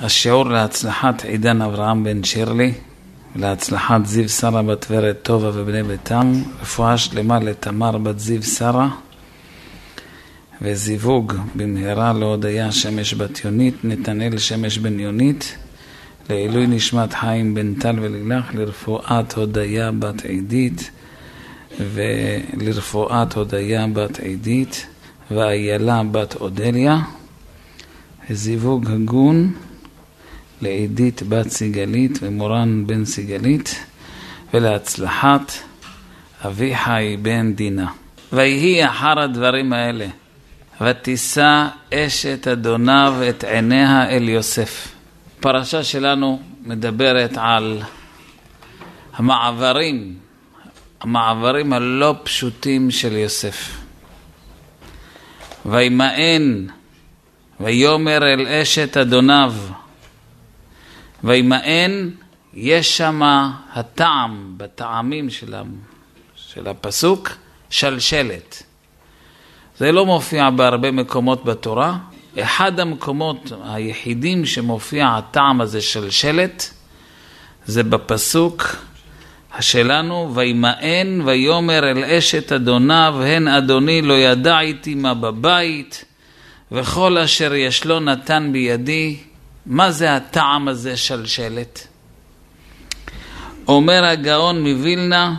השיעור להצלחת עידן אברהם בן שירלי, להצלחת זיו שרה בת ורד טובה ובני ביתם, רפואה שלמה לתמר בת זיו שרה, וזיווג במהרה להודיה שמש בת יונית, נתנאל שמש בן יונית, לעילוי נשמת חיים בן טל ולילך, לרפואת הודיה בת עידית, ולרפואת הודיה בת עידית, ואיילה בת אודליה, וזיווג הגון לעידית בת סיגלית ומורן בן סיגלית, ולהצלחת אביחי בן דינה. ויהי אחר הדברים האלה, ותישא אשת אדוניו את עיניה אל יוסף. הפרשה שלנו מדברת על המעברים, המעברים הלא פשוטים של יוסף. וימאן ויאמר אל אשת אדוניו וימאן יש שם הטעם, בטעמים של, של הפסוק, שלשלת. זה לא מופיע בהרבה מקומות בתורה. אחד המקומות היחידים שמופיע הטעם הזה של שלט, זה בפסוק שלנו, וימאן ויאמר אל אשת אדוניו, הן אדוני לא ידע איתי מה בבית, וכל אשר יש לו נתן בידי. מה זה הטעם הזה של שלט? אומר הגאון מווילנה,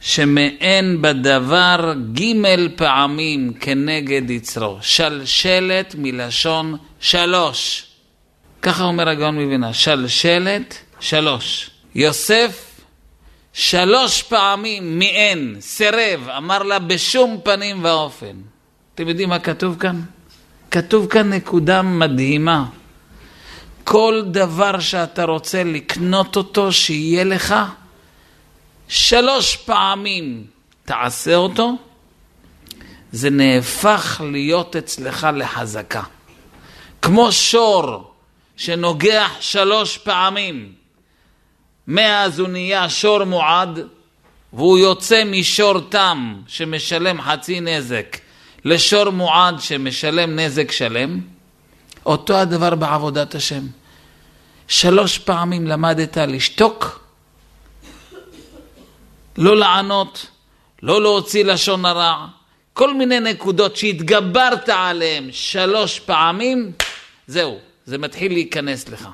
שמעין בדבר ג' פעמים כנגד יצרו. שלשלת מלשון שלוש. ככה אומר הגאון מווילנה, שלשלת שלוש. יוסף שלוש פעמים מעין, סירב, אמר לה בשום פנים ואופן. אתם יודעים מה כתוב כאן? כתוב כאן נקודה מדהימה. כל דבר שאתה רוצה לקנות אותו, שיהיה לך, שלוש פעמים תעשה אותו, זה נהפך להיות אצלך לחזקה. כמו שור שנוגח שלוש פעמים, מאז הוא נהיה שור מועד, והוא יוצא משור תם שמשלם חצי נזק לשור מועד שמשלם נזק שלם, אותו הדבר בעבודת השם. שלוש פעמים למדת לשתוק, לא לענות, לא להוציא לשון הרע, כל מיני נקודות שהתגברת עליהן שלוש פעמים, זהו, זה מתחיל להיכנס לך.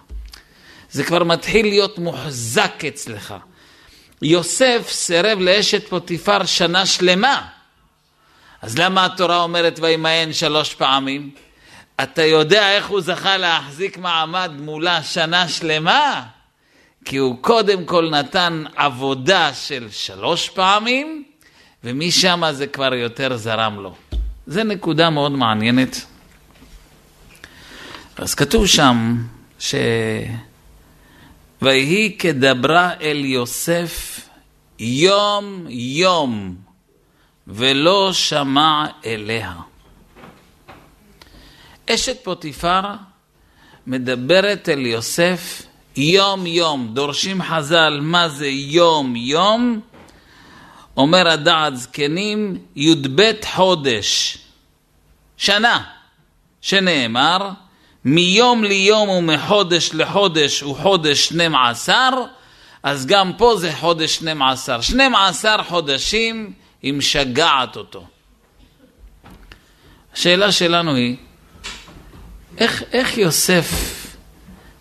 זה כבר מתחיל להיות מוחזק אצלך. יוסף סירב לאשת פוטיפר שנה שלמה. אז למה התורה אומרת וימאן שלוש פעמים? אתה יודע איך הוא זכה להחזיק מעמד מולה שנה שלמה? כי הוא קודם כל נתן עבודה של שלוש פעמים, ומשם זה כבר יותר זרם לו. זו נקודה מאוד מעניינת. אז כתוב שם ש... ויהי כדברה אל יוסף יום יום, ולא שמע אליה. אשת פוטיפר מדברת אל יוסף יום יום. דורשים חז"ל מה זה יום יום? אומר הדעת זקנים י"ב חודש, שנה, שנאמר מיום ליום ומחודש לחודש הוא חודש 12, אז גם פה זה חודש 12. 12 חודשים היא משגעת אותו. השאלה שלנו היא, איך, איך יוסף,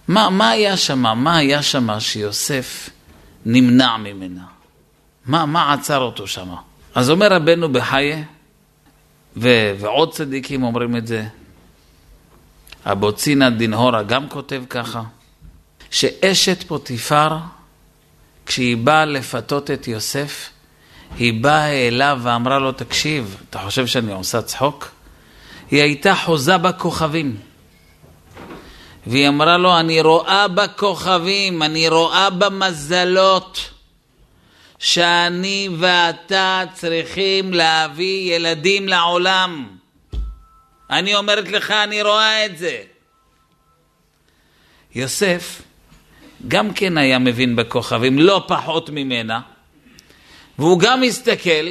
מה, מה היה שם? מה היה שם שיוסף נמנע ממנה? מה, מה עצר אותו שם? אז אומר רבנו בחייה, ו, ועוד צדיקים אומרים את זה, אבוצינה דינהורה גם כותב ככה, שאשת פוטיפר, כשהיא באה לפתות את יוסף, היא באה אליו ואמרה לו, תקשיב, אתה חושב שאני עושה צחוק? היא הייתה חוזה בכוכבים. והיא אמרה לו, אני רואה בכוכבים, אני רואה במזלות, שאני ואתה צריכים להביא ילדים לעולם. אני אומרת לך, אני רואה את זה. יוסף גם כן היה מבין בכוכבים, לא פחות ממנה, והוא גם הסתכל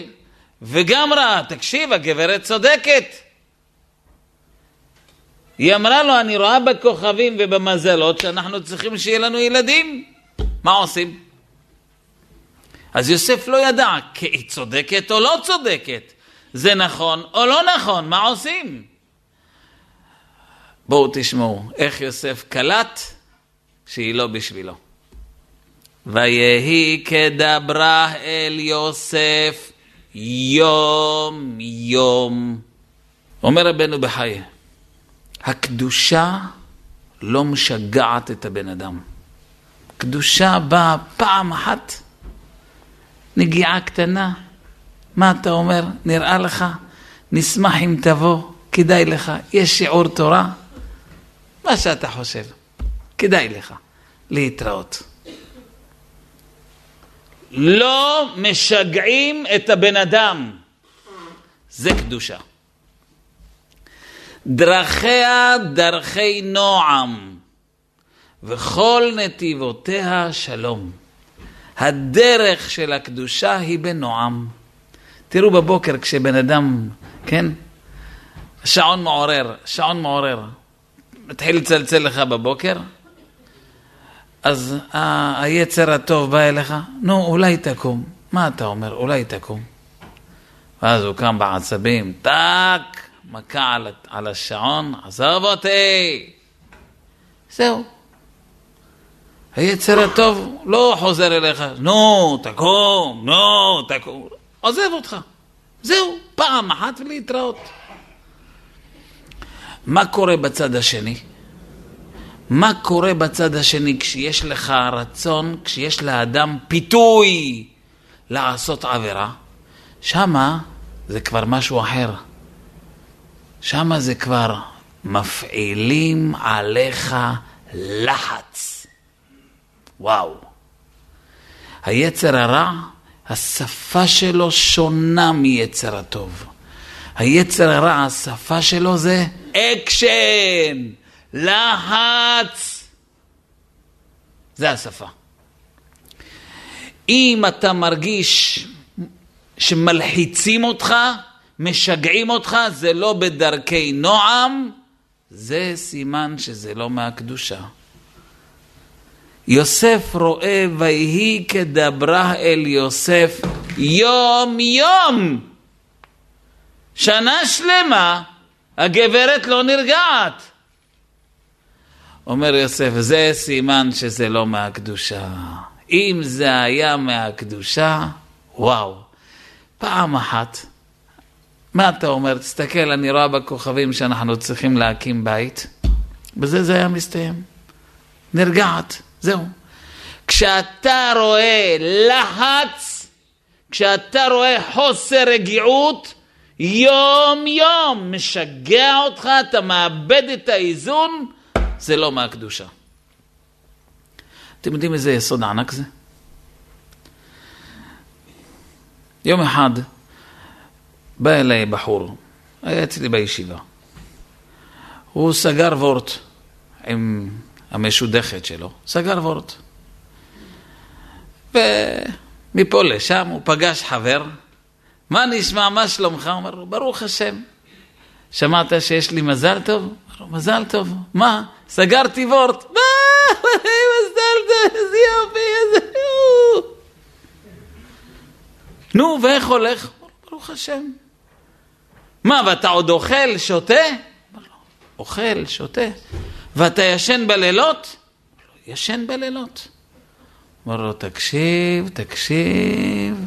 וגם ראה, תקשיב, הגברת צודקת. היא אמרה לו, אני רואה בכוכבים ובמזלות שאנחנו צריכים שיהיה לנו ילדים. מה עושים? אז יוסף לא ידע, כי היא צודקת או לא צודקת. זה נכון או לא נכון, מה עושים? בואו תשמעו איך יוסף קלט שהיא לא בשבילו. ויהי כדברה אל יוסף יום יום. אומר רבנו בחיי, הקדושה לא משגעת את הבן אדם. קדושה באה פעם אחת, נגיעה קטנה. מה אתה אומר? נראה לך? נשמח אם תבוא, כדאי לך. יש שיעור תורה? מה שאתה חושב, כדאי לך להתראות. לא משגעים את הבן אדם. זה קדושה. דרכיה דרכי נועם, וכל נתיבותיה שלום. הדרך של הקדושה היא בנועם. תראו בבוקר כשבן אדם, כן? שעון מעורר, שעון מעורר. מתחיל לצלצל לך בבוקר, אז היצר הטוב בא אליך, נו, אולי תקום. מה אתה אומר? אולי תקום. ואז הוא קם בעצבים, טאק, מכה על, על השעון, עזוב אותי. זהו. היצר הטוב לא חוזר אליך, נו, תקום, נו, תקום. עוזב אותך. זהו, פעם אחת ולהתראות. מה קורה בצד השני? מה קורה בצד השני כשיש לך רצון, כשיש לאדם פיתוי לעשות עבירה? שמה זה כבר משהו אחר. שמה זה כבר מפעילים עליך לחץ. וואו. היצר הרע, השפה שלו שונה מיצר הטוב. היצר הרע, השפה שלו זה אקשן. לחץ. זה השפה. אם אתה מרגיש שמלחיצים אותך, משגעים אותך, זה לא בדרכי נועם, זה סימן שזה לא מהקדושה. יוסף רואה ויהי כדברה אל יוסף יום יום. שנה שלמה הגברת לא נרגעת. אומר יוסף, זה סימן שזה לא מהקדושה. אם זה היה מהקדושה, וואו. פעם אחת, מה אתה אומר? תסתכל, אני רואה בכוכבים שאנחנו צריכים להקים בית. בזה זה היה מסתיים. נרגעת, זהו. כשאתה רואה לחץ, כשאתה רואה חוסר רגיעות, יום יום משגע אותך, אתה מאבד את האיזון, זה לא מהקדושה. אתם יודעים איזה יסוד ענק זה? יום אחד בא אליי בחור, היה אצלי בישיבה. הוא סגר וורט עם המשודכת שלו, סגר וורט. ומפה לשם הוא פגש חבר, מה נשמע, מה שלומך? הוא לו, ברוך השם. שמעת שיש לי מזל טוב? אמר לו, מזל טוב. מה? סגרתי וורט. מה? מזל טוב, איזה יופי, איזה... נו, ואיך הולך? ברוך השם. מה, ואתה עוד אוכל, שותה? אוכל, שותה. ואתה ישן בלילות? ישן בלילות. אמר לו, תקשיב, תקשיב,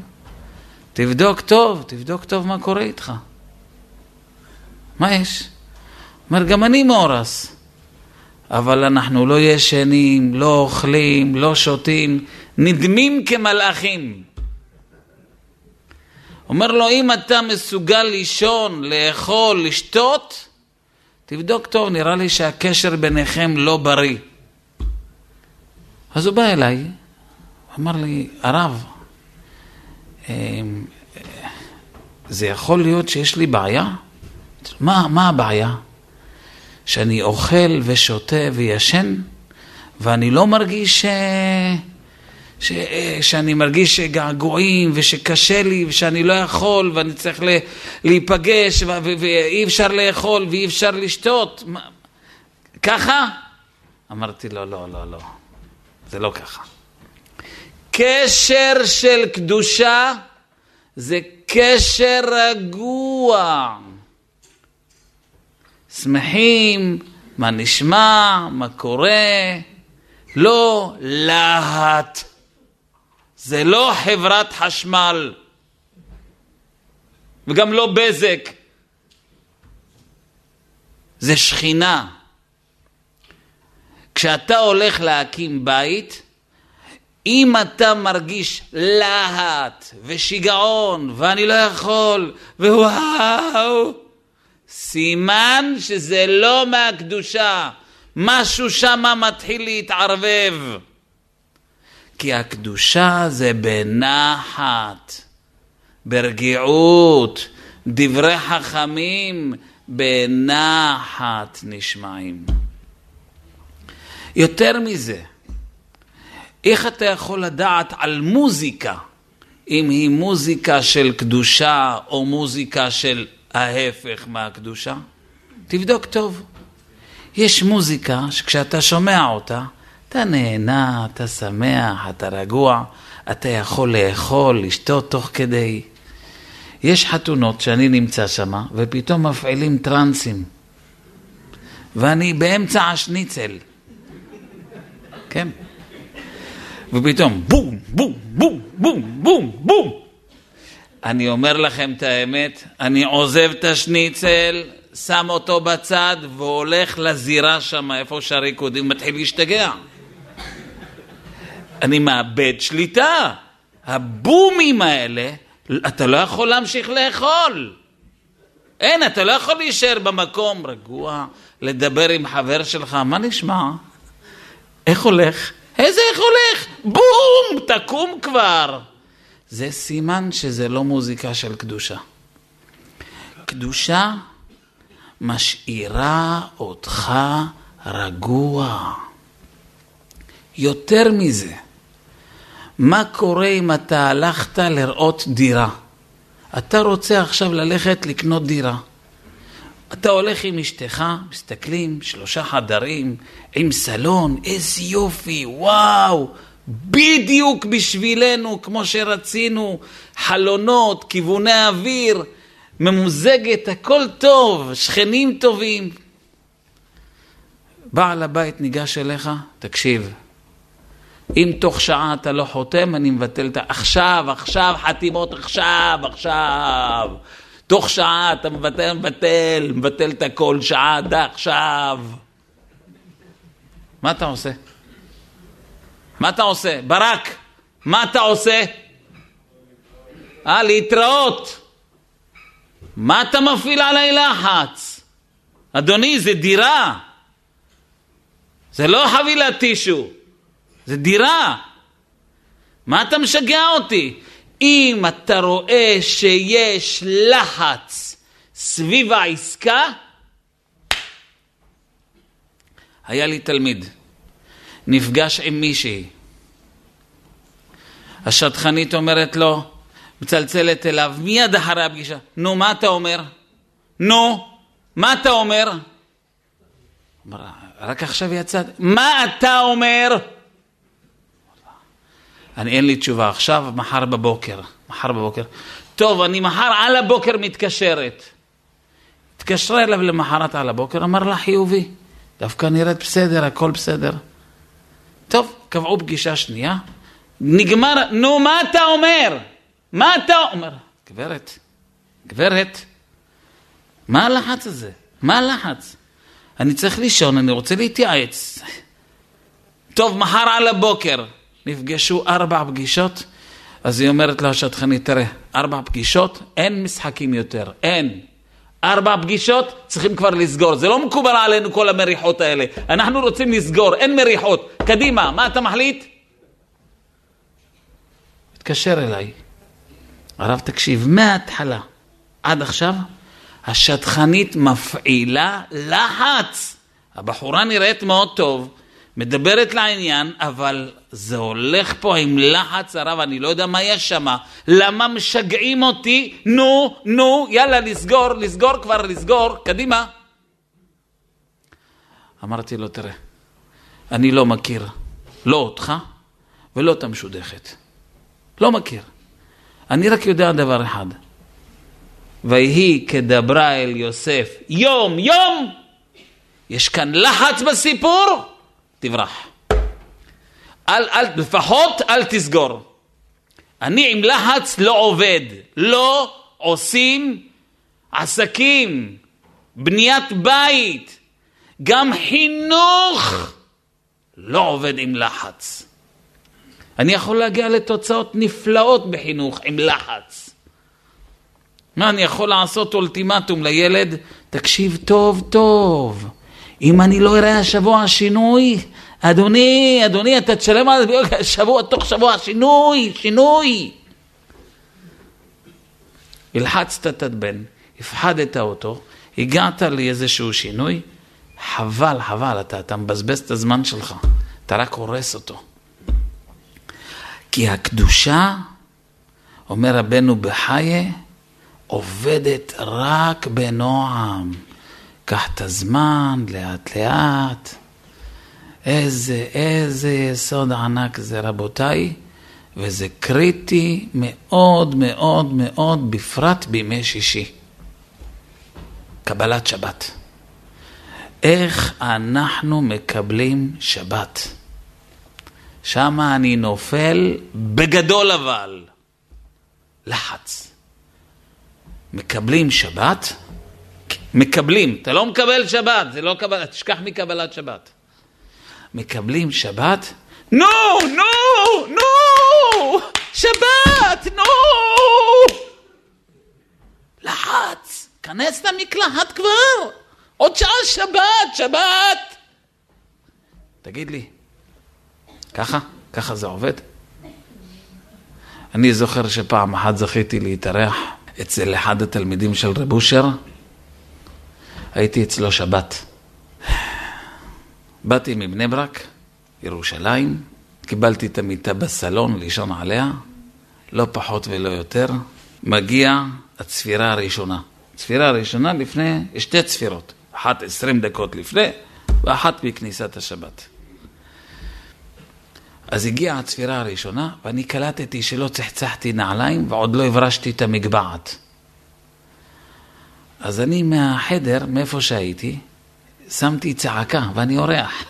תבדוק טוב, תבדוק טוב מה קורה איתך. מה יש? אומר, גם אני מאורס. אבל אנחנו לא ישנים, לא אוכלים, לא שותים, נדמים כמלאכים. אומר לו, אם אתה מסוגל לישון, לאכול, לשתות, תבדוק טוב, נראה לי שהקשר ביניכם לא בריא. אז הוא בא אליי, אמר לי, הרב, אמ, זה יכול להיות שיש לי בעיה? מה, מה הבעיה? שאני אוכל ושותה וישן, ואני לא מרגיש ש... ש... שאני מרגיש געגועים ושקשה לי ושאני לא יכול ואני צריך ל... להיפגש ו... ו... ואי אפשר לאכול ואי אפשר לשתות. ככה? אמרתי לו, לא, לא, לא, זה לא ככה. קשר של קדושה זה קשר רגוע. שמחים, מה נשמע, מה קורה, לא להט. זה לא חברת חשמל, וגם לא בזק. זה שכינה. כשאתה הולך להקים בית, אם אתה מרגיש להט ושיגעון ואני לא יכול ווואו, סימן שזה לא מהקדושה, משהו שם מתחיל להתערבב. כי הקדושה זה בנחת, ברגיעות, דברי חכמים בנחת נשמעים. יותר מזה, איך אתה יכול לדעת על מוזיקה, אם היא מוזיקה של קדושה או מוזיקה של ההפך מהקדושה? תבדוק טוב. יש מוזיקה שכשאתה שומע אותה, אתה נהנה, אתה שמח, אתה רגוע, אתה יכול לאכול, לשתות תוך כדי. יש חתונות שאני נמצא שם, ופתאום מפעילים טרנסים. ואני באמצע השניצל. כן. ופתאום בום, בום, בום, בום, בום, בום. אני אומר לכם את האמת, אני עוזב את השניצל, שם אותו בצד והולך לזירה שם, איפה שהריקודים מתחיל להשתגע. אני מאבד שליטה. הבומים האלה, אתה לא יכול להמשיך לאכול. אין, אתה לא יכול להישאר במקום רגוע, לדבר עם חבר שלך, מה נשמע? איך הולך? איזה איך הולך? בום! תקום כבר! זה סימן שזה לא מוזיקה של קדושה. קדושה משאירה אותך רגוע. יותר מזה, מה קורה אם אתה הלכת לראות דירה? אתה רוצה עכשיו ללכת לקנות דירה. אתה הולך עם אשתך, מסתכלים, שלושה חדרים, עם סלון, איזה יופי, וואו, בדיוק בשבילנו, כמו שרצינו, חלונות, כיווני אוויר, ממוזגת, הכל טוב, שכנים טובים. בעל הבית ניגש אליך, תקשיב, אם תוך שעה אתה לא חותם, אני מבטל את ה... עכשיו, עכשיו, חתימות עכשיו, עכשיו. תוך שעה אתה מבטל, מבטל, מבטל את הכל, שעה, דה, עכשיו. מה אתה עושה? מה אתה עושה? ברק, מה אתה עושה? אה, להתראות. מה אתה מפעיל עליי לחץ? אדוני, זה דירה. זה לא חבילת טישו. זה דירה. מה אתה משגע אותי? אם אתה רואה שיש לחץ סביב העסקה, היה לי תלמיד, נפגש עם מישהי. השטחנית אומרת לו, מצלצלת אליו מיד אחרי הפגישה, נו, מה אתה אומר? נו, מה אתה אומר? רק עכשיו יצאת, מה אתה אומר? אני אין לי תשובה עכשיו, מחר בבוקר. מחר בבוקר. טוב, אני מחר על הבוקר מתקשרת. התקשרה אליו למחרת על הבוקר, אמר לה חיובי. דווקא נראית בסדר, הכל בסדר. טוב, קבעו פגישה שנייה, נגמר, נו, מה אתה אומר? מה אתה אומר? גברת, גברת, מה הלחץ הזה? מה הלחץ? אני צריך לישון, אני רוצה להתייעץ. טוב, מחר על הבוקר. נפגשו ארבע פגישות, אז היא אומרת לה השטחנית, תראה, ארבע פגישות, אין משחקים יותר, אין. ארבע פגישות, צריכים כבר לסגור. זה לא מקובל עלינו כל המריחות האלה. אנחנו רוצים לסגור, אין מריחות. קדימה, מה אתה מחליט? התקשר אליי. הרב, תקשיב, מההתחלה עד עכשיו, השטחנית מפעילה לחץ. הבחורה נראית מאוד טוב, מדברת לעניין, אבל זה הולך פה עם לחץ הרב, אני לא יודע מה יש שם. למה משגעים אותי? נו, נו, יאללה, לסגור, לסגור כבר, לסגור, קדימה. אמרתי לו, תראה, אני לא מכיר לא אותך ולא את המשודכת. לא מכיר. אני רק יודע דבר אחד. ויהי כדברה אל יוסף יום יום, יש כאן לחץ בסיפור, תברח. אל, אל, לפחות אל תסגור. אני עם לחץ לא עובד, לא עושים עסקים, בניית בית, גם חינוך לא עובד עם לחץ. אני יכול להגיע לתוצאות נפלאות בחינוך עם לחץ. מה, אני יכול לעשות אולטימטום לילד? תקשיב טוב טוב, אם אני לא אראה השבוע שינוי, אדוני, אדוני, אתה תשלם על זה שבוע, תוך שבוע, שינוי, שינוי. הלחצת את הבן, הפחדת אותו, הגעת לאיזשהו שינוי, חבל, חבל, אתה, אתה מבזבז את הזמן שלך, אתה רק הורס אותו. כי הקדושה, אומר רבנו בחיה, עובדת רק בנועם. קח את הזמן, לאט לאט. איזה, איזה יסוד ענק זה רבותיי, וזה קריטי מאוד מאוד מאוד, בפרט בימי שישי. קבלת שבת. איך אנחנו מקבלים שבת? שמה אני נופל בגדול אבל. לחץ. מקבלים שבת, מקבלים, אתה לא מקבל שבת, זה לא קבל, תשכח מקבלת שבת. מקבלים שבת, נו, נו, נו, שבת, נו! לחץ, כנס למקלחת כבר, עוד שעה שבת, שבת. תגיד לי, ככה? ככה זה עובד? אני זוכר שפעם אחת זכיתי להתארח אצל אחד התלמידים של רב אושר, הייתי אצלו שבת. באתי מבני ברק, ירושלים, קיבלתי את המיטה בסלון לישון עליה, לא פחות ולא יותר. מגיע הצפירה הראשונה. הצפירה הראשונה לפני, שתי צפירות, אחת עשרים דקות לפני ואחת בכניסת השבת. אז הגיעה הצפירה הראשונה, ואני קלטתי שלא צחצחתי נעליים ועוד לא הברשתי את המגבעת. אז אני מהחדר, מאיפה שהייתי, שמתי צעקה, ואני אורח.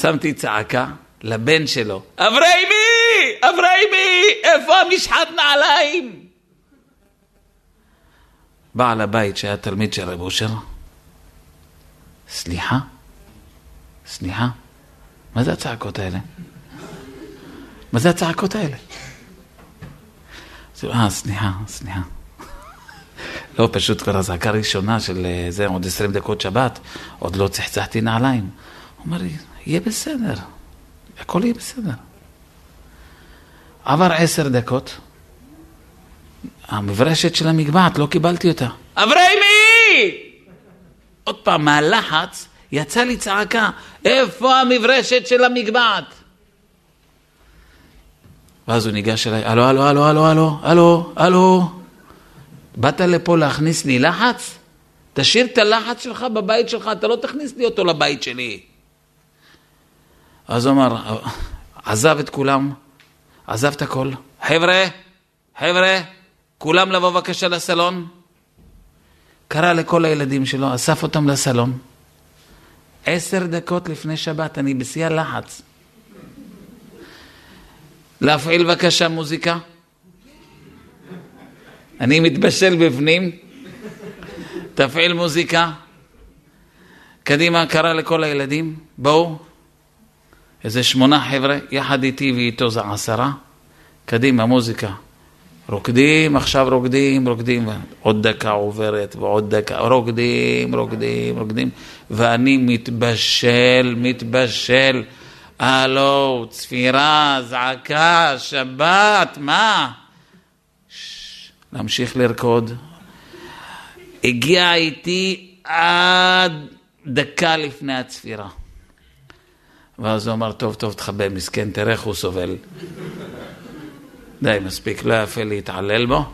שמתי צעקה לבן שלו, אברהימי! אברהימי! איפה המשחת נעליים? בעל הבית שהיה תלמיד של רב אושר, סליחה? סליחה? מה זה הצעקות האלה? מה זה הצעקות האלה? אה, סליחה, סליחה. לא, פשוט כבר הזעקה הראשונה של אה, זה, עוד עשרים דקות שבת, עוד לא צחצחתי נעליים. הוא אומר לי, יהיה בסדר, הכל יהיה בסדר. עבר עשר דקות, המברשת של המגבעת, לא קיבלתי אותה. אברהימי! עוד פעם, מהלחץ, יצא לי צעקה, איפה המברשת של המגבעת? ואז הוא ניגש אליי, הלו, הלו, הלו, הלו, הלו, הלו, הלו, באת לפה להכניס לי לחץ? תשאיר את הלחץ שלך בבית שלך, אתה לא תכניס לי אותו לבית שלי. אז הוא אמר, עזב את כולם, עזב את הכל. חבר'ה, חבר'ה, כולם לבוא בבקשה לסלון. קרא לכל הילדים שלו, אסף אותם לסלון. עשר דקות לפני שבת, אני בשיא הלחץ. להפעיל בבקשה מוזיקה. אני מתבשל בפנים, תפעיל מוזיקה. קדימה, קרא לכל הילדים, בואו. איזה שמונה חבר'ה, יחד איתי ואיתו זה עשרה. קדימה, מוזיקה. רוקדים, עכשיו רוקדים, רוקדים, עוד דקה עוברת ועוד דקה, רוקדים, רוקדים, רוקדים, ואני מתבשל, מתבשל. הלו, צפירה, זעקה, שבת, מה? להמשיך לרקוד. הגיע איתי עד דקה לפני הצפירה. ואז הוא אמר, טוב, טוב, תחבא, מסכן, תראה איך הוא סובל. די, מספיק, לא יפה להתעלל בו.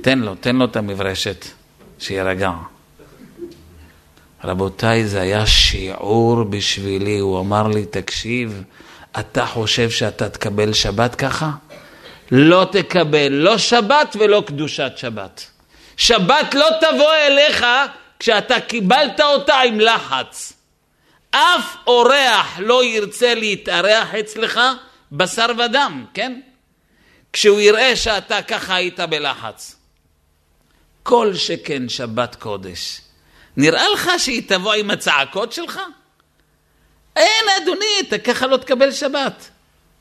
תן לו, תן לו את המברשת, שיירגע. רבותיי, זה היה שיעור בשבילי. הוא אמר לי, תקשיב, אתה חושב שאתה תקבל שבת ככה? לא תקבל לא שבת ולא קדושת שבת. שבת לא תבוא אליך כשאתה קיבלת אותה עם לחץ. אף אורח לא ירצה להתארח אצלך בשר ודם, כן? כשהוא יראה שאתה ככה היית בלחץ. כל שכן שבת קודש. נראה לך שהיא תבוא עם הצעקות שלך? אין, אדוני, אתה ככה לא תקבל שבת.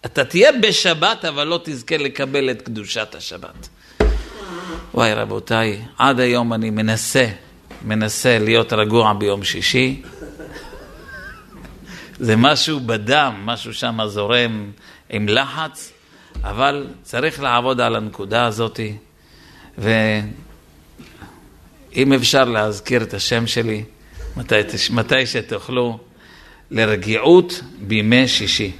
אתה תהיה בשבת, אבל לא תזכה לקבל את קדושת השבת. וואי, רבותיי, עד היום אני מנסה, מנסה להיות רגוע ביום שישי. זה משהו בדם, משהו שם זורם עם לחץ, אבל צריך לעבוד על הנקודה הזאת, ואם אפשר להזכיר את השם שלי, מתי, מתי שתוכלו, לרגיעות בימי שישי.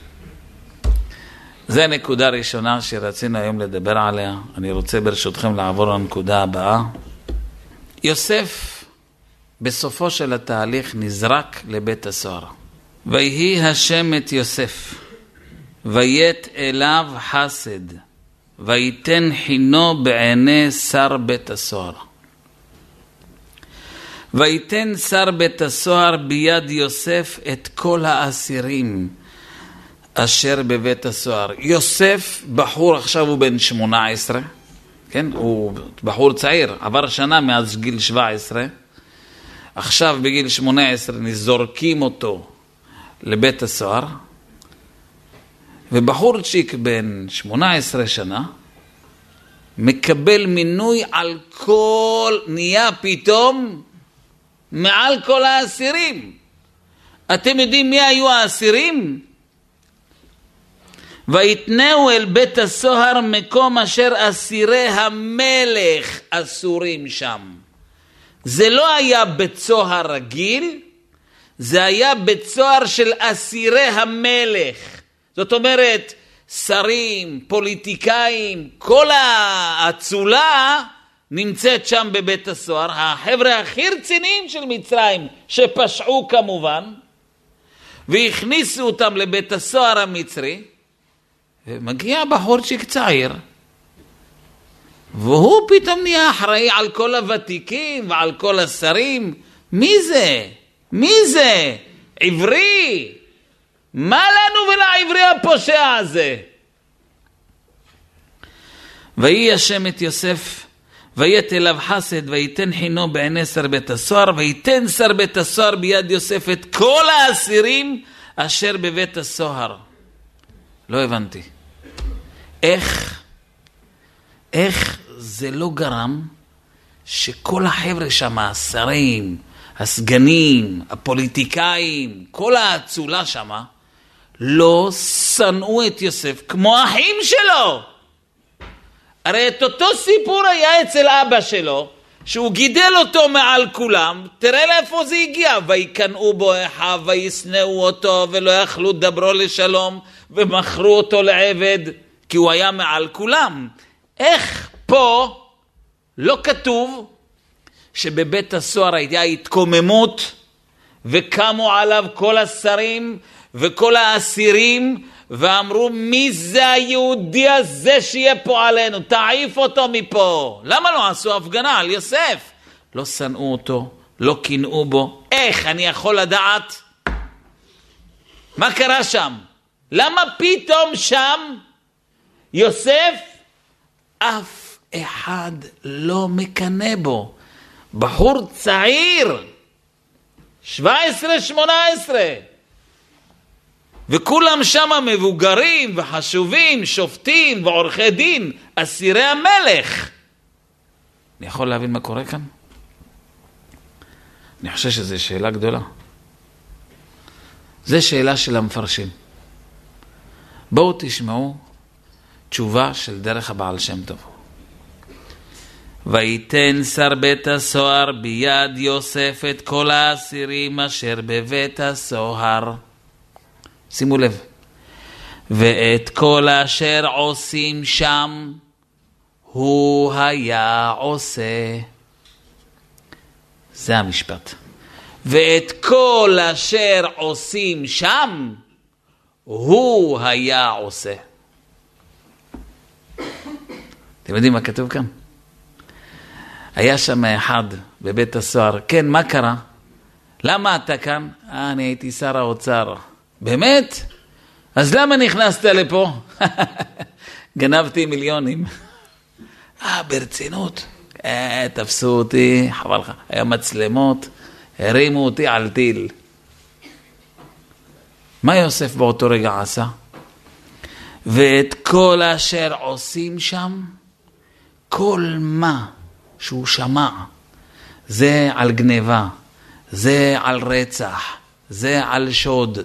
זו נקודה ראשונה שרצינו היום לדבר עליה. אני רוצה ברשותכם לעבור לנקודה הבאה. יוסף בסופו של התהליך נזרק לבית הסוהר. ויהי השם את יוסף, ויית אליו חסד, ויתן חינו בעיני שר בית הסוהר. ויתן שר בית הסוהר ביד יוסף את כל האסירים אשר בבית הסוהר. יוסף, בחור עכשיו הוא בן 18, כן? הוא בחור צעיר, עבר שנה מאז גיל 17. עכשיו בגיל 18 זורקים אותו לבית הסוהר, ובחורצ'יק בן 18 שנה מקבל מינוי על כל, נהיה פתאום מעל כל האסירים. אתם יודעים מי היו האסירים? ויתנהו אל בית הסוהר מקום אשר אסירי המלך אסורים שם. זה לא היה בית סוהר רגיל, זה היה בית סוהר של אסירי המלך. זאת אומרת, שרים, פוליטיקאים, כל האצולה נמצאת שם בבית הסוהר. החבר'ה הכי רציניים של מצרים, שפשעו כמובן, והכניסו אותם לבית הסוהר המצרי. ומגיע בחורצ'יק צעיר, והוא פתאום נהיה אחראי על כל הוותיקים ועל כל השרים. מי זה? מי זה? עברי? מה לנו ולעברי הפושע הזה? ויהי השם את יוסף, ויית אליו חסד, ויתן חינו בעיני שר בית הסוהר, ויתן שר בית הסוהר ביד יוסף את כל האסירים אשר בבית הסוהר. לא הבנתי. איך, איך זה לא גרם שכל החבר'ה שם, השרים, הסגנים, הפוליטיקאים, כל האצולה שם, לא שנאו את יוסף כמו האחים שלו. הרי את אותו סיפור היה אצל אבא שלו, שהוא גידל אותו מעל כולם, תראה לאיפה זה הגיע, ויקנאו בו אחיו, וישנאו אותו, ולא יכלו דברו לשלום, ומכרו אותו לעבד. כי הוא היה מעל כולם. איך פה לא כתוב שבבית הסוהר הייתה התקוממות וקמו עליו כל השרים וכל האסירים ואמרו מי זה היהודי הזה שיהיה פה עלינו, תעיף אותו מפה. למה לא עשו הפגנה על יוסף? לא שנאו אותו, לא קינאו בו. איך אני יכול לדעת? מה קרה שם? למה פתאום שם יוסף, אף אחד לא מקנא בו. בחור צעיר, 17-18, וכולם שם מבוגרים וחשובים, שופטים ועורכי דין, אסירי המלך. אני יכול להבין מה קורה כאן? אני חושב שזו שאלה גדולה. זו שאלה של המפרשים. בואו תשמעו תשובה של דרך הבעל שם טוב. ויתן שר בית הסוהר ביד יוסף את כל האסירים אשר בבית הסוהר. שימו לב. ואת כל אשר עושים שם הוא היה עושה. זה המשפט. ואת כל אשר עושים שם, הוא היה עושה. אתם יודעים מה כתוב כאן? היה שם אחד בבית הסוהר, כן, מה קרה? למה אתה כאן? אה, אני הייתי שר האוצר. באמת? אז למה נכנסת לפה? גנבתי מיליונים. אה, ברצינות? אה, תפסו אותי, חבל לך, היה מצלמות, הרימו אותי על טיל. מה יוסף באותו רגע עשה? ואת כל אשר עושים שם, כל מה שהוא שמע, זה על גניבה, זה על רצח, זה על שוד,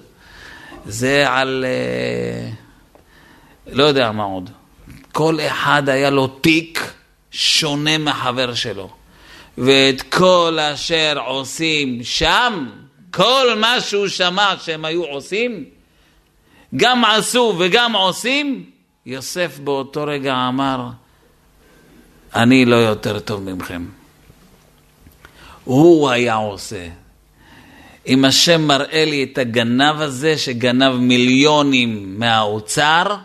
זה על... אה, לא יודע מה עוד. כל אחד היה לו תיק שונה מהחבר שלו. ואת כל אשר עושים שם, כל מה שהוא שמע שהם היו עושים, גם עשו וגם עושים, יוסף באותו רגע אמר, אני לא יותר טוב ממכם. הוא היה עושה. אם השם מראה לי את הגנב הזה שגנב מיליונים מהאוצר,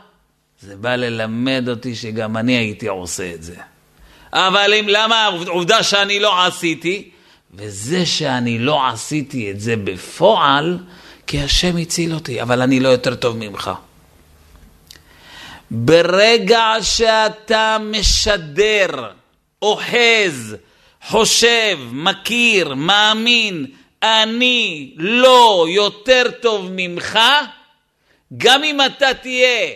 זה בא ללמד אותי שגם אני הייתי עושה את זה. אבל אם, למה עובדה שאני לא עשיתי? וזה שאני לא עשיתי את זה בפועל, כי השם הציל אותי, אבל אני לא יותר טוב ממך. ברגע שאתה משדר, אוחז, חושב, מכיר, מאמין, אני לא יותר טוב ממך, גם אם אתה תהיה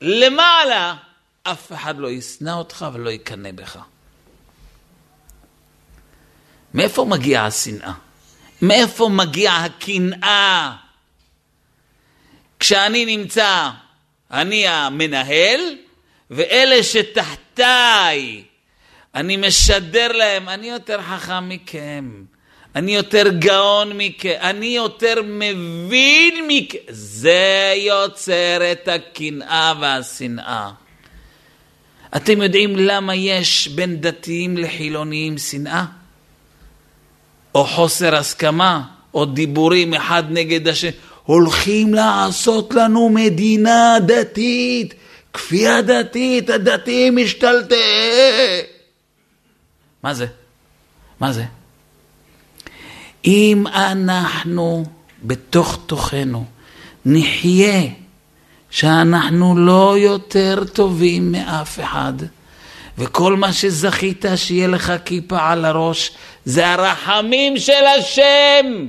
למעלה, אף אחד לא ישנא אותך ולא יקנא בך. מאיפה מגיעה השנאה? מאיפה מגיעה הקנאה? כשאני נמצא, אני המנהל, ואלה שתחתיי, אני משדר להם, אני יותר חכם מכם, אני יותר גאון מכם, אני יותר מבין מכם. זה יוצר את הקנאה והשנאה. אתם יודעים למה יש בין דתיים לחילוניים שנאה? או חוסר הסכמה, או דיבורים אחד נגד השני. הולכים לעשות לנו מדינה דתית, כפייה דתית, הדתיים משתלטים. מה זה? מה זה? אם אנחנו בתוך תוכנו נחיה שאנחנו לא יותר טובים מאף אחד, וכל מה שזכית שיהיה לך כיפה על הראש זה הרחמים של השם.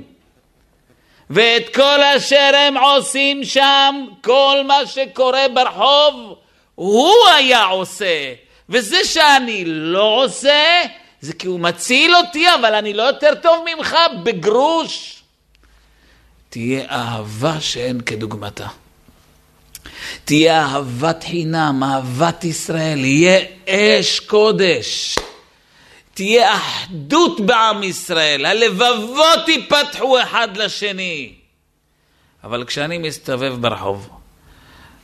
ואת כל אשר הם עושים שם, כל מה שקורה ברחוב, הוא היה עושה. וזה שאני לא עושה, זה כי הוא מציל אותי, אבל אני לא יותר טוב ממך בגרוש. תהיה אהבה שאין כדוגמתה. תהיה אהבת חינם, אהבת ישראל, יהיה אש קודש. תהיה אחדות בעם ישראל, הלבבות ייפתחו אחד לשני. אבל כשאני מסתובב ברחוב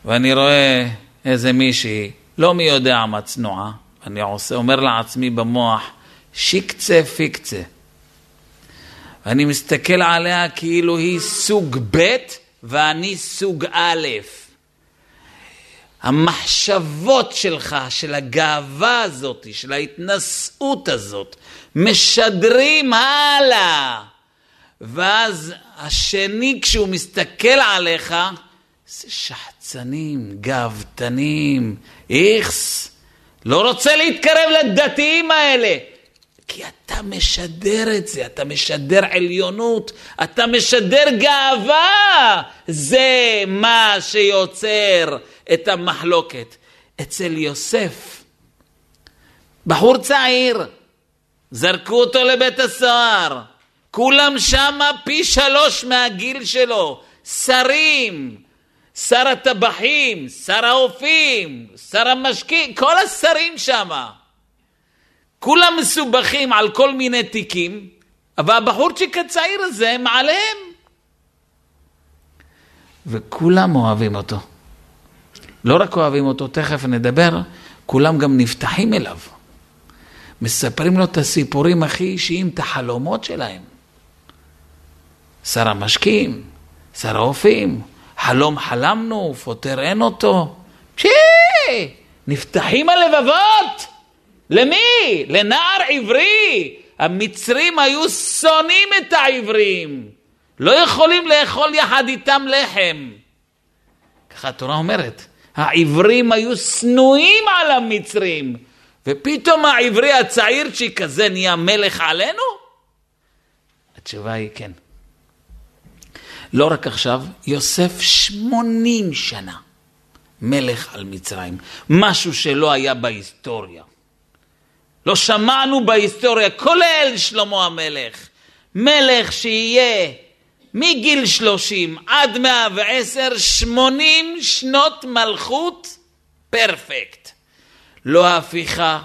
ואני רואה איזה מישהי, לא מי יודע מה צנועה, אני עושה, אומר לעצמי במוח, שיקצה פיקצה. ואני מסתכל עליה כאילו היא סוג ב' ואני סוג א'. המחשבות שלך, של הגאווה הזאת, של ההתנשאות הזאת, משדרים הלאה. ואז השני, כשהוא מסתכל עליך, זה שחצנים, גאוותנים, איכס, לא רוצה להתקרב לדתיים האלה. כי אתה משדר את זה, אתה משדר עליונות, אתה משדר גאווה. זה מה שיוצר את המחלוקת. אצל יוסף, בחור צעיר, זרקו אותו לבית הסוהר, כולם שמה פי שלוש מהגיל שלו, שרים, שר הטבחים, שר האופים, שר המשקים, כל השרים שמה. כולם מסובכים על כל מיני תיקים, אבל הבחורצ'יק הצעיר הזה מעליהם. וכולם אוהבים אותו. לא רק אוהבים אותו, תכף נדבר, כולם גם נפתחים אליו. מספרים לו את הסיפורים הכי אישיים, את החלומות שלהם. שר המשקים, שר האופים, חלום חלמנו, פותר אין אותו. פשי! נפתחים הלבבות! למי? לנער עברי. המצרים היו שונאים את העברים. לא יכולים לאכול יחד איתם לחם. ככה התורה אומרת. העברים היו שנואים על המצרים. ופתאום העברי הצעירצ'יק כזה נהיה מלך עלינו? התשובה היא כן. לא רק עכשיו, יוסף שמונים שנה מלך על מצרים, משהו שלא היה בהיסטוריה. לא שמענו בהיסטוריה, כולל שלמה המלך, מלך שיהיה מגיל שלושים עד מאה ועשר, שמונים שנות מלכות פרפקט. לא הפיכה,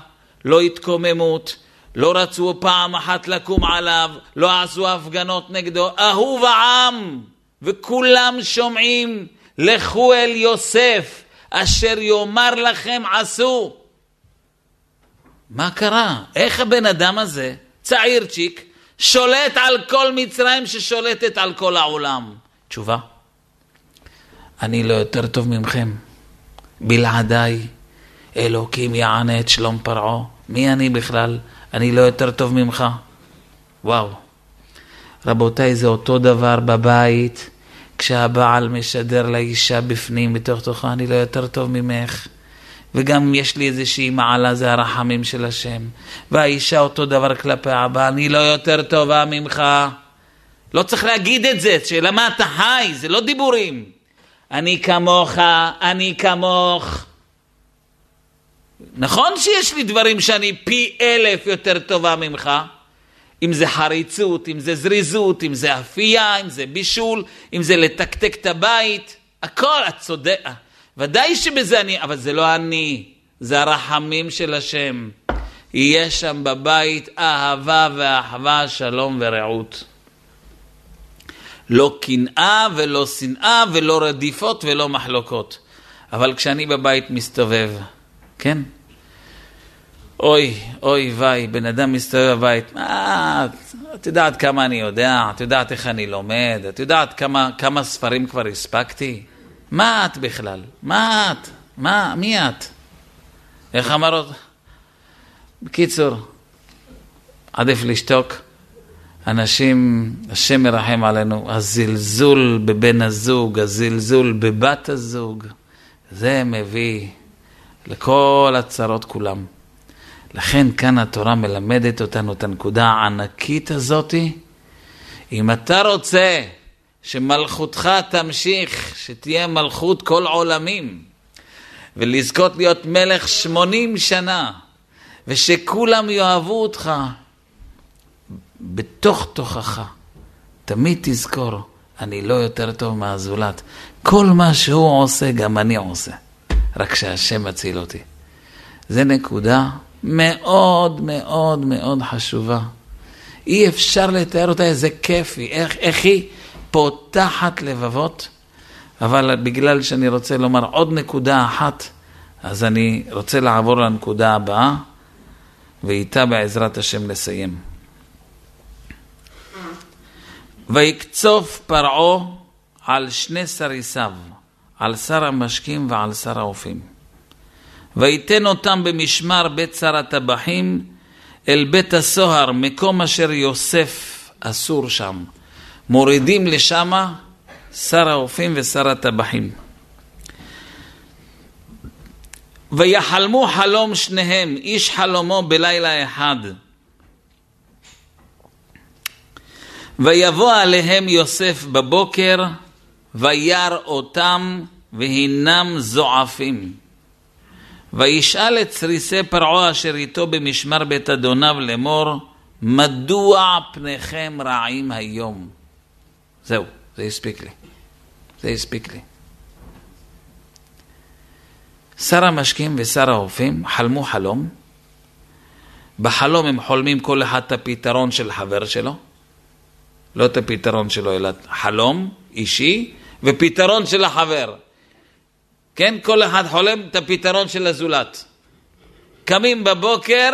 לא התקוממות, לא רצו פעם אחת לקום עליו, לא עשו הפגנות נגדו, אהוב העם, וכולם שומעים, לכו אל יוסף, אשר יאמר לכם עשו. מה קרה? איך הבן אדם הזה, צעירצ'יק, שולט על כל מצרים ששולטת על כל העולם? תשובה, אני לא יותר טוב ממכם. בלעדיי אלוקים יענה את שלום פרעה. מי אני בכלל? אני לא יותר טוב ממך. וואו. רבותיי, זה אותו דבר בבית, כשהבעל משדר לאישה בפנים, בתוך תוכה, אני לא יותר טוב ממך. וגם יש לי איזושהי מעלה, זה הרחמים של השם. והאישה אותו דבר כלפי הבעל, אני לא יותר טובה ממך. לא צריך להגיד את זה, שאלה מה אתה חי, זה לא דיבורים. אני כמוך, אני כמוך. נכון שיש לי דברים שאני פי אלף יותר טובה ממך, אם זה חריצות, אם זה זריזות, אם זה אפייה, אם זה בישול, אם זה לתקתק את הבית, הכל, את צודקת. ודאי שבזה אני, אבל זה לא אני, זה הרחמים של השם. יהיה שם בבית אהבה ואחווה, שלום ורעות. לא קנאה ולא שנאה ולא רדיפות ולא מחלוקות. אבל כשאני בבית מסתובב, כן? אוי, אוי ויי, בן אדם מסתובב בבית, מה, את יודעת כמה אני יודע, את יודעת איך אני לומד, את יודעת כמה, כמה ספרים כבר הספקתי? מה את בכלל? מה את? מה, מי את? איך אמר עוד? בקיצור, עדיף לשתוק. אנשים, השם מרחם עלינו, הזלזול בבן הזוג, הזלזול בבת הזוג, זה מביא לכל הצרות כולם. לכן כאן התורה מלמדת אותנו את הנקודה הענקית הזאתי. אם אתה רוצה שמלכותך תמשיך, שתהיה מלכות כל עולמים, ולזכות להיות מלך שמונים שנה, ושכולם יאהבו אותך, בתוך תוכך, תמיד תזכור, אני לא יותר טוב מהזולת. כל מה שהוא עושה, גם אני עושה. רק שהשם מציל אותי. זה נקודה מאוד מאוד מאוד חשובה. אי אפשר לתאר אותה איזה כיף היא, איך, איך היא פותחת לבבות, אבל בגלל שאני רוצה לומר עוד נקודה אחת, אז אני רוצה לעבור לנקודה הבאה, ואיתה בעזרת השם לסיים. ויקצוף פרעה על שני סריסיו, על שר המשקים ועל שר האופים. ויתן אותם במשמר בית שר הטבחים אל בית הסוהר, מקום אשר יוסף אסור שם. מורידים לשמה שר האופים ושר הטבחים. ויחלמו חלום שניהם, איש חלומו בלילה אחד. ויבוא עליהם יוסף בבוקר, וירא אותם, והינם זועפים. וישאל את סריסי פרעה אשר איתו במשמר בית אדוניו לאמור, מדוע פניכם רעים היום? זהו, זה הספיק לי. זה הספיק לי. שר המשקים ושר האופים חלמו חלום. בחלום הם חולמים כל אחד את הפתרון של חבר שלו. לא את הפתרון שלו, אלא חלום אישי ופתרון של החבר. כן, כל אחד חולם את הפתרון של הזולת. קמים בבוקר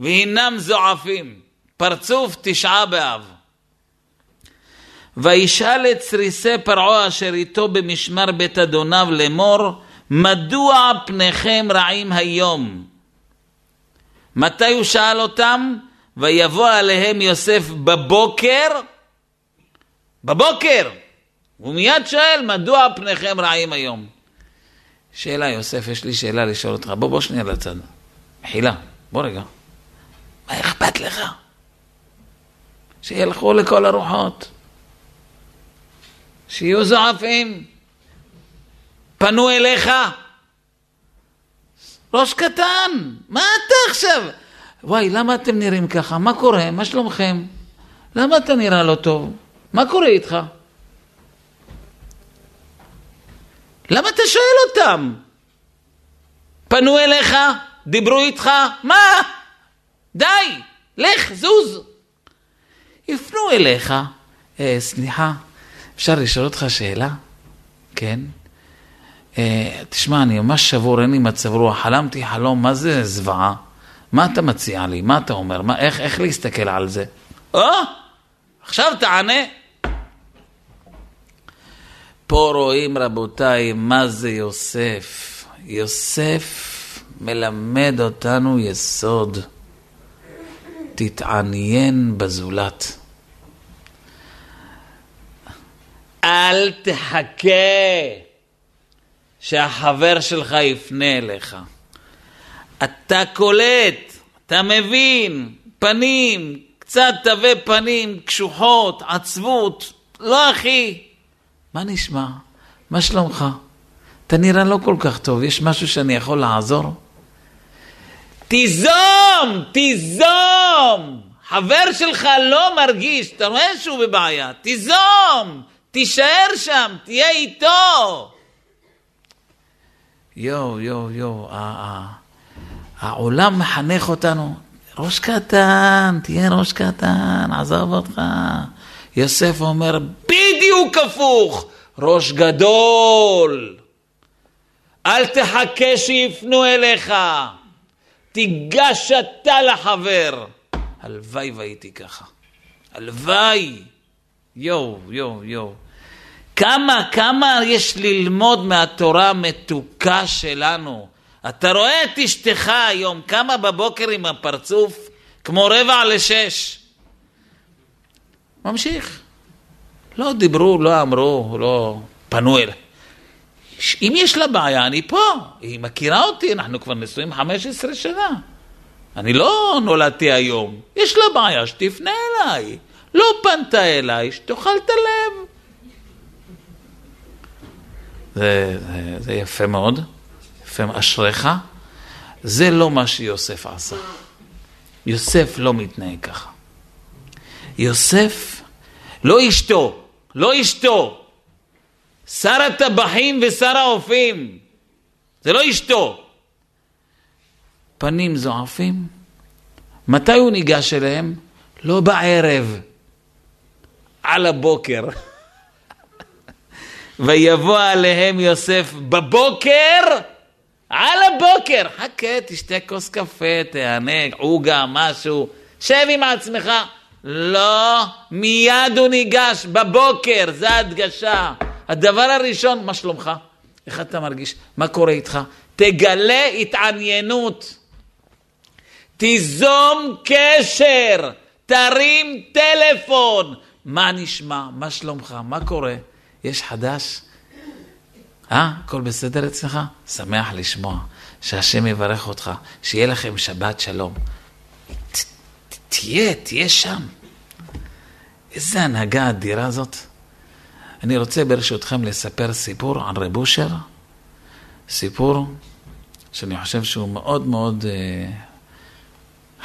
והינם זועפים, פרצוף תשעה באב. וישאל את סריסי פרעה אשר איתו במשמר בית אדוניו לאמור, מדוע פניכם רעים היום? מתי הוא שאל אותם? ויבוא עליהם יוסף בבוקר, בבוקר, הוא מיד שואל, מדוע פניכם רעים היום? שאלה, יוסף, יש לי שאלה לשאול אותך. בוא, בוא שנייה לצד. מחילה, בוא רגע. מה אכפת לך? שילכו לכל הרוחות. שיהיו זועפים. פנו אליך. ראש קטן, מה אתה עכשיו? וואי, למה אתם נראים ככה? מה קורה? מה שלומכם? למה אתה נראה לא טוב? מה קורה איתך? למה אתה שואל אותם? פנו אליך? דיברו איתך? מה? די, לך, זוז. יפנו אליך. אה, סליחה, אפשר לשאול אותך שאלה? כן. אה, תשמע, אני ממש שבור, אין לי מצב רוח, חלמתי חלום, מה זה זוועה? מה אתה מציע לי? מה אתה אומר? מה, איך, איך להסתכל על זה? או, עכשיו תענה. פה רואים, רבותיי, מה זה יוסף. יוסף מלמד אותנו יסוד. תתעניין בזולת. אל תחכה שהחבר שלך יפנה אליך. אתה קולט, אתה מבין, פנים, קצת תווי פנים, קשוחות, עצבות. לא אחי, מה נשמע? מה שלומך? אתה נראה לא כל כך טוב, יש משהו שאני יכול לעזור? תיזום, תיזום. חבר שלך לא מרגיש, אתה רואה שהוא בבעיה, תיזום, תישאר שם, תהיה איתו. יואו, יואו, יואו, העולם מחנך אותנו, ראש קטן, תהיה ראש קטן, עזוב אותך. יוסף אומר, בדיוק הפוך, ראש גדול. אל תחכה שיפנו אליך, תיגש אתה לחבר. הלוואי והייתי ככה. הלוואי. יואו, יואו, יואו. כמה, כמה יש ללמוד מהתורה המתוקה שלנו. אתה רואה את אשתך היום, קמה בבוקר עם הפרצוף כמו רבע לשש. ממשיך. לא דיברו, לא אמרו, לא פנו אליי. אם יש לה בעיה, אני פה. היא מכירה אותי, אנחנו כבר נשואים 15 שנה. אני לא נולדתי היום. יש לה בעיה, שתפנה אליי. לא פנתה אליי, שתאכל את הלב. זה, זה, זה יפה מאוד, יפה, אשריך. זה לא מה שיוסף עשה. יוסף לא מתנהג ככה. יוסף, לא אשתו, לא אשתו, שר הטבחים ושר האופים, זה לא אשתו. פנים זועפים. מתי הוא ניגש אליהם? לא בערב, על הבוקר. ויבוא עליהם יוסף בבוקר, על הבוקר. חכה, תשתה כוס קפה, תענג, עוגה, משהו, שב עם עצמך. לא, מיד הוא ניגש, בבוקר, זה הדגשה. הדבר הראשון, מה שלומך? איך אתה מרגיש? מה קורה איתך? תגלה התעניינות. תיזום קשר, תרים טלפון. מה נשמע? מה שלומך? מה קורה? יש חדש? אה, הכל בסדר אצלך? שמח לשמוע. שהשם יברך אותך, שיהיה לכם שבת שלום. תהיה, תהיה שם. איזה הנהגה אדירה זאת. אני רוצה ברשותכם לספר סיפור על רב אושר, סיפור שאני חושב שהוא מאוד מאוד אה,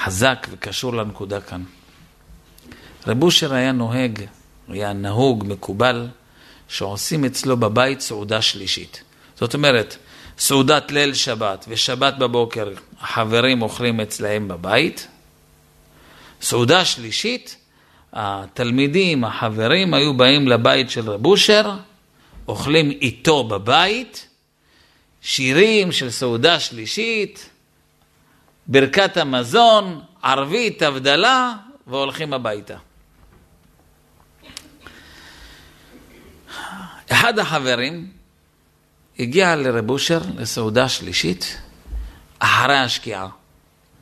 חזק וקשור לנקודה כאן. רב אושר היה נוהג, היה נהוג, מקובל, שעושים אצלו בבית סעודה שלישית. זאת אומרת, סעודת ליל שבת ושבת בבוקר החברים אוכלים אצלהם בבית. סעודה שלישית, התלמידים, החברים, היו באים לבית של רב אושר, אוכלים איתו בבית, שירים של סעודה שלישית, ברכת המזון, ערבית, הבדלה, והולכים הביתה. אחד החברים הגיע לרב אושר לסעודה שלישית אחרי השקיעה.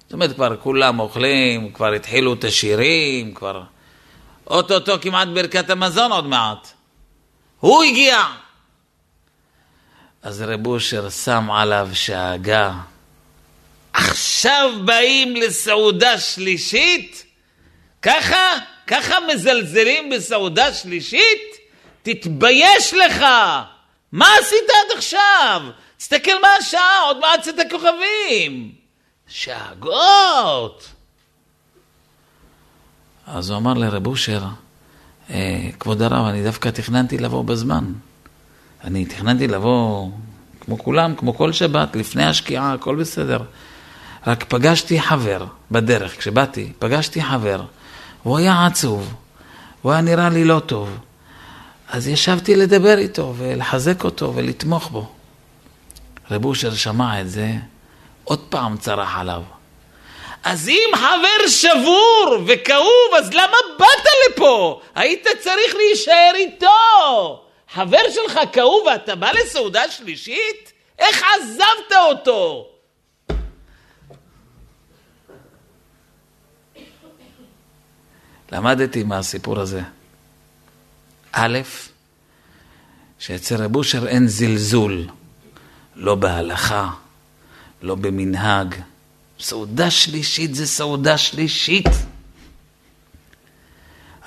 זאת אומרת, כבר כולם אוכלים, כבר התחילו את השירים, כבר... אוטוטו כמעט ברכת המזון עוד מעט. הוא הגיע. אז רב אושר שם עליו שאגה. עכשיו באים לסעודה שלישית? ככה? ככה מזלזלים בסעודה שלישית? תתבייש לך! מה עשית עד עכשיו? תסתכל מה השעה, עוד מעט צאת הכוכבים. שאגות! אז הוא אמר לרב אושר, אה, כבוד הרב, אני דווקא תכננתי לבוא בזמן. אני תכננתי לבוא כמו כולם, כמו כל שבת, לפני השקיעה, הכל בסדר. רק פגשתי חבר בדרך, כשבאתי, פגשתי חבר, הוא היה עצוב, הוא היה נראה לי לא טוב. אז ישבתי לדבר איתו ולחזק אותו ולתמוך בו. רב אושר שמע את זה, עוד פעם צרח עליו. אז אם חבר שבור וכאוב, אז למה באת לפה? היית צריך להישאר איתו. חבר שלך כאוב ואתה בא לסעודה שלישית? איך עזבת אותו? למדתי מהסיפור הזה. א', שאצל רב אושר אין זלזול, לא בהלכה, לא במנהג. סעודה שלישית זה סעודה שלישית.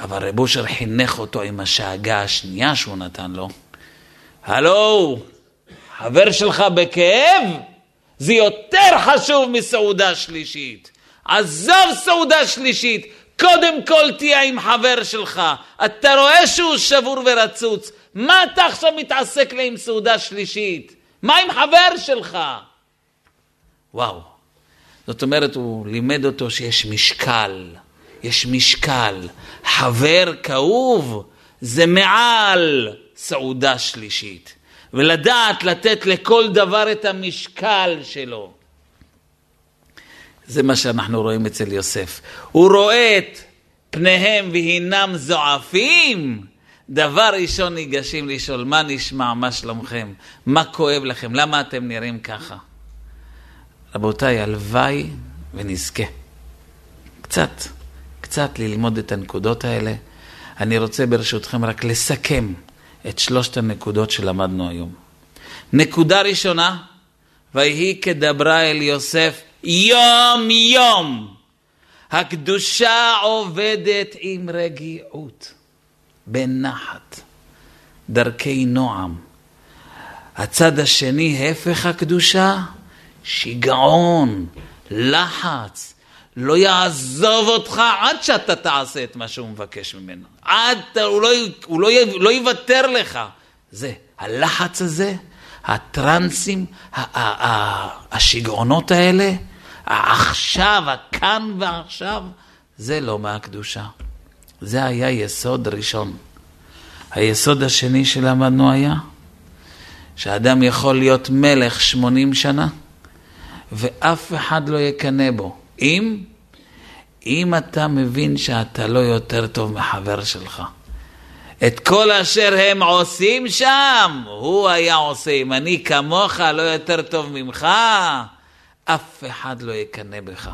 אבל רב אושר חינך אותו עם השאגה השנייה שהוא נתן לו. הלו, חבר שלך בכאב? זה יותר חשוב מסעודה שלישית. עזוב סעודה שלישית, קודם כל תהיה עם חבר שלך. אתה רואה שהוא שבור ורצוץ. מה אתה עכשיו מתעסק לי עם סעודה שלישית? מה עם חבר שלך? וואו. זאת אומרת, הוא לימד אותו שיש משקל. יש משקל. חבר כאוב זה מעל סעודה שלישית. ולדעת לתת לכל דבר את המשקל שלו. זה מה שאנחנו רואים אצל יוסף. הוא רואה את פניהם והינם זועפים. דבר ראשון ניגשים לשאול, מה נשמע, מה שלומכם, מה כואב לכם, למה אתם נראים ככה? רבותיי, הלוואי ונזכה. קצת, קצת ללמוד את הנקודות האלה. אני רוצה ברשותכם רק לסכם את שלושת הנקודות שלמדנו היום. נקודה ראשונה, ויהי כדברה אל יוסף יום יום. הקדושה עובדת עם רגיעות, בנחת, דרכי נועם. הצד השני, הפך הקדושה, שיגעון, לחץ. לא יעזוב אותך עד שאתה תעשה את מה שהוא מבקש ממנו. עד, הוא לא, הוא לא, לא יוותר לך. זה, הלחץ הזה, הטרנסים, השיגעונות האלה, העכשיו, הכאן ועכשיו, זה לא מהקדושה. זה היה יסוד ראשון. היסוד השני שלמדנו היה שאדם יכול להיות מלך שמונים שנה ואף אחד לא יקנא בו. אם, אם אתה מבין שאתה לא יותר טוב מחבר שלך. את כל אשר הם עושים שם, הוא היה עושה. אם אני כמוך לא יותר טוב ממך, אף אחד לא יקנא בך.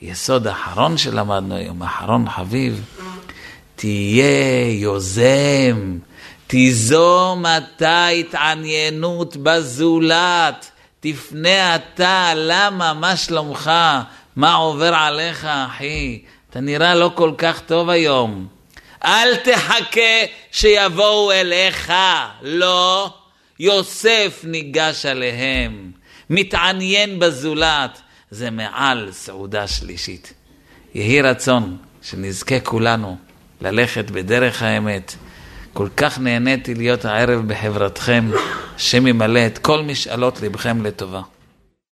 יסוד אחרון שלמדנו היום, אחרון חביב, תהיה יוזם, תיזום אתה התעניינות בזולת, תפנה אתה, למה, מה שלומך, מה עובר עליך, אחי? אתה נראה לא כל כך טוב היום. אל תחכה שיבואו אליך, לא. יוסף ניגש עליהם. מתעניין בזולת, זה מעל סעודה שלישית. יהי רצון שנזכה כולנו ללכת בדרך האמת. כל כך נהניתי להיות הערב בחברתכם, השם ימלא את כל משאלות לבכם לטובה.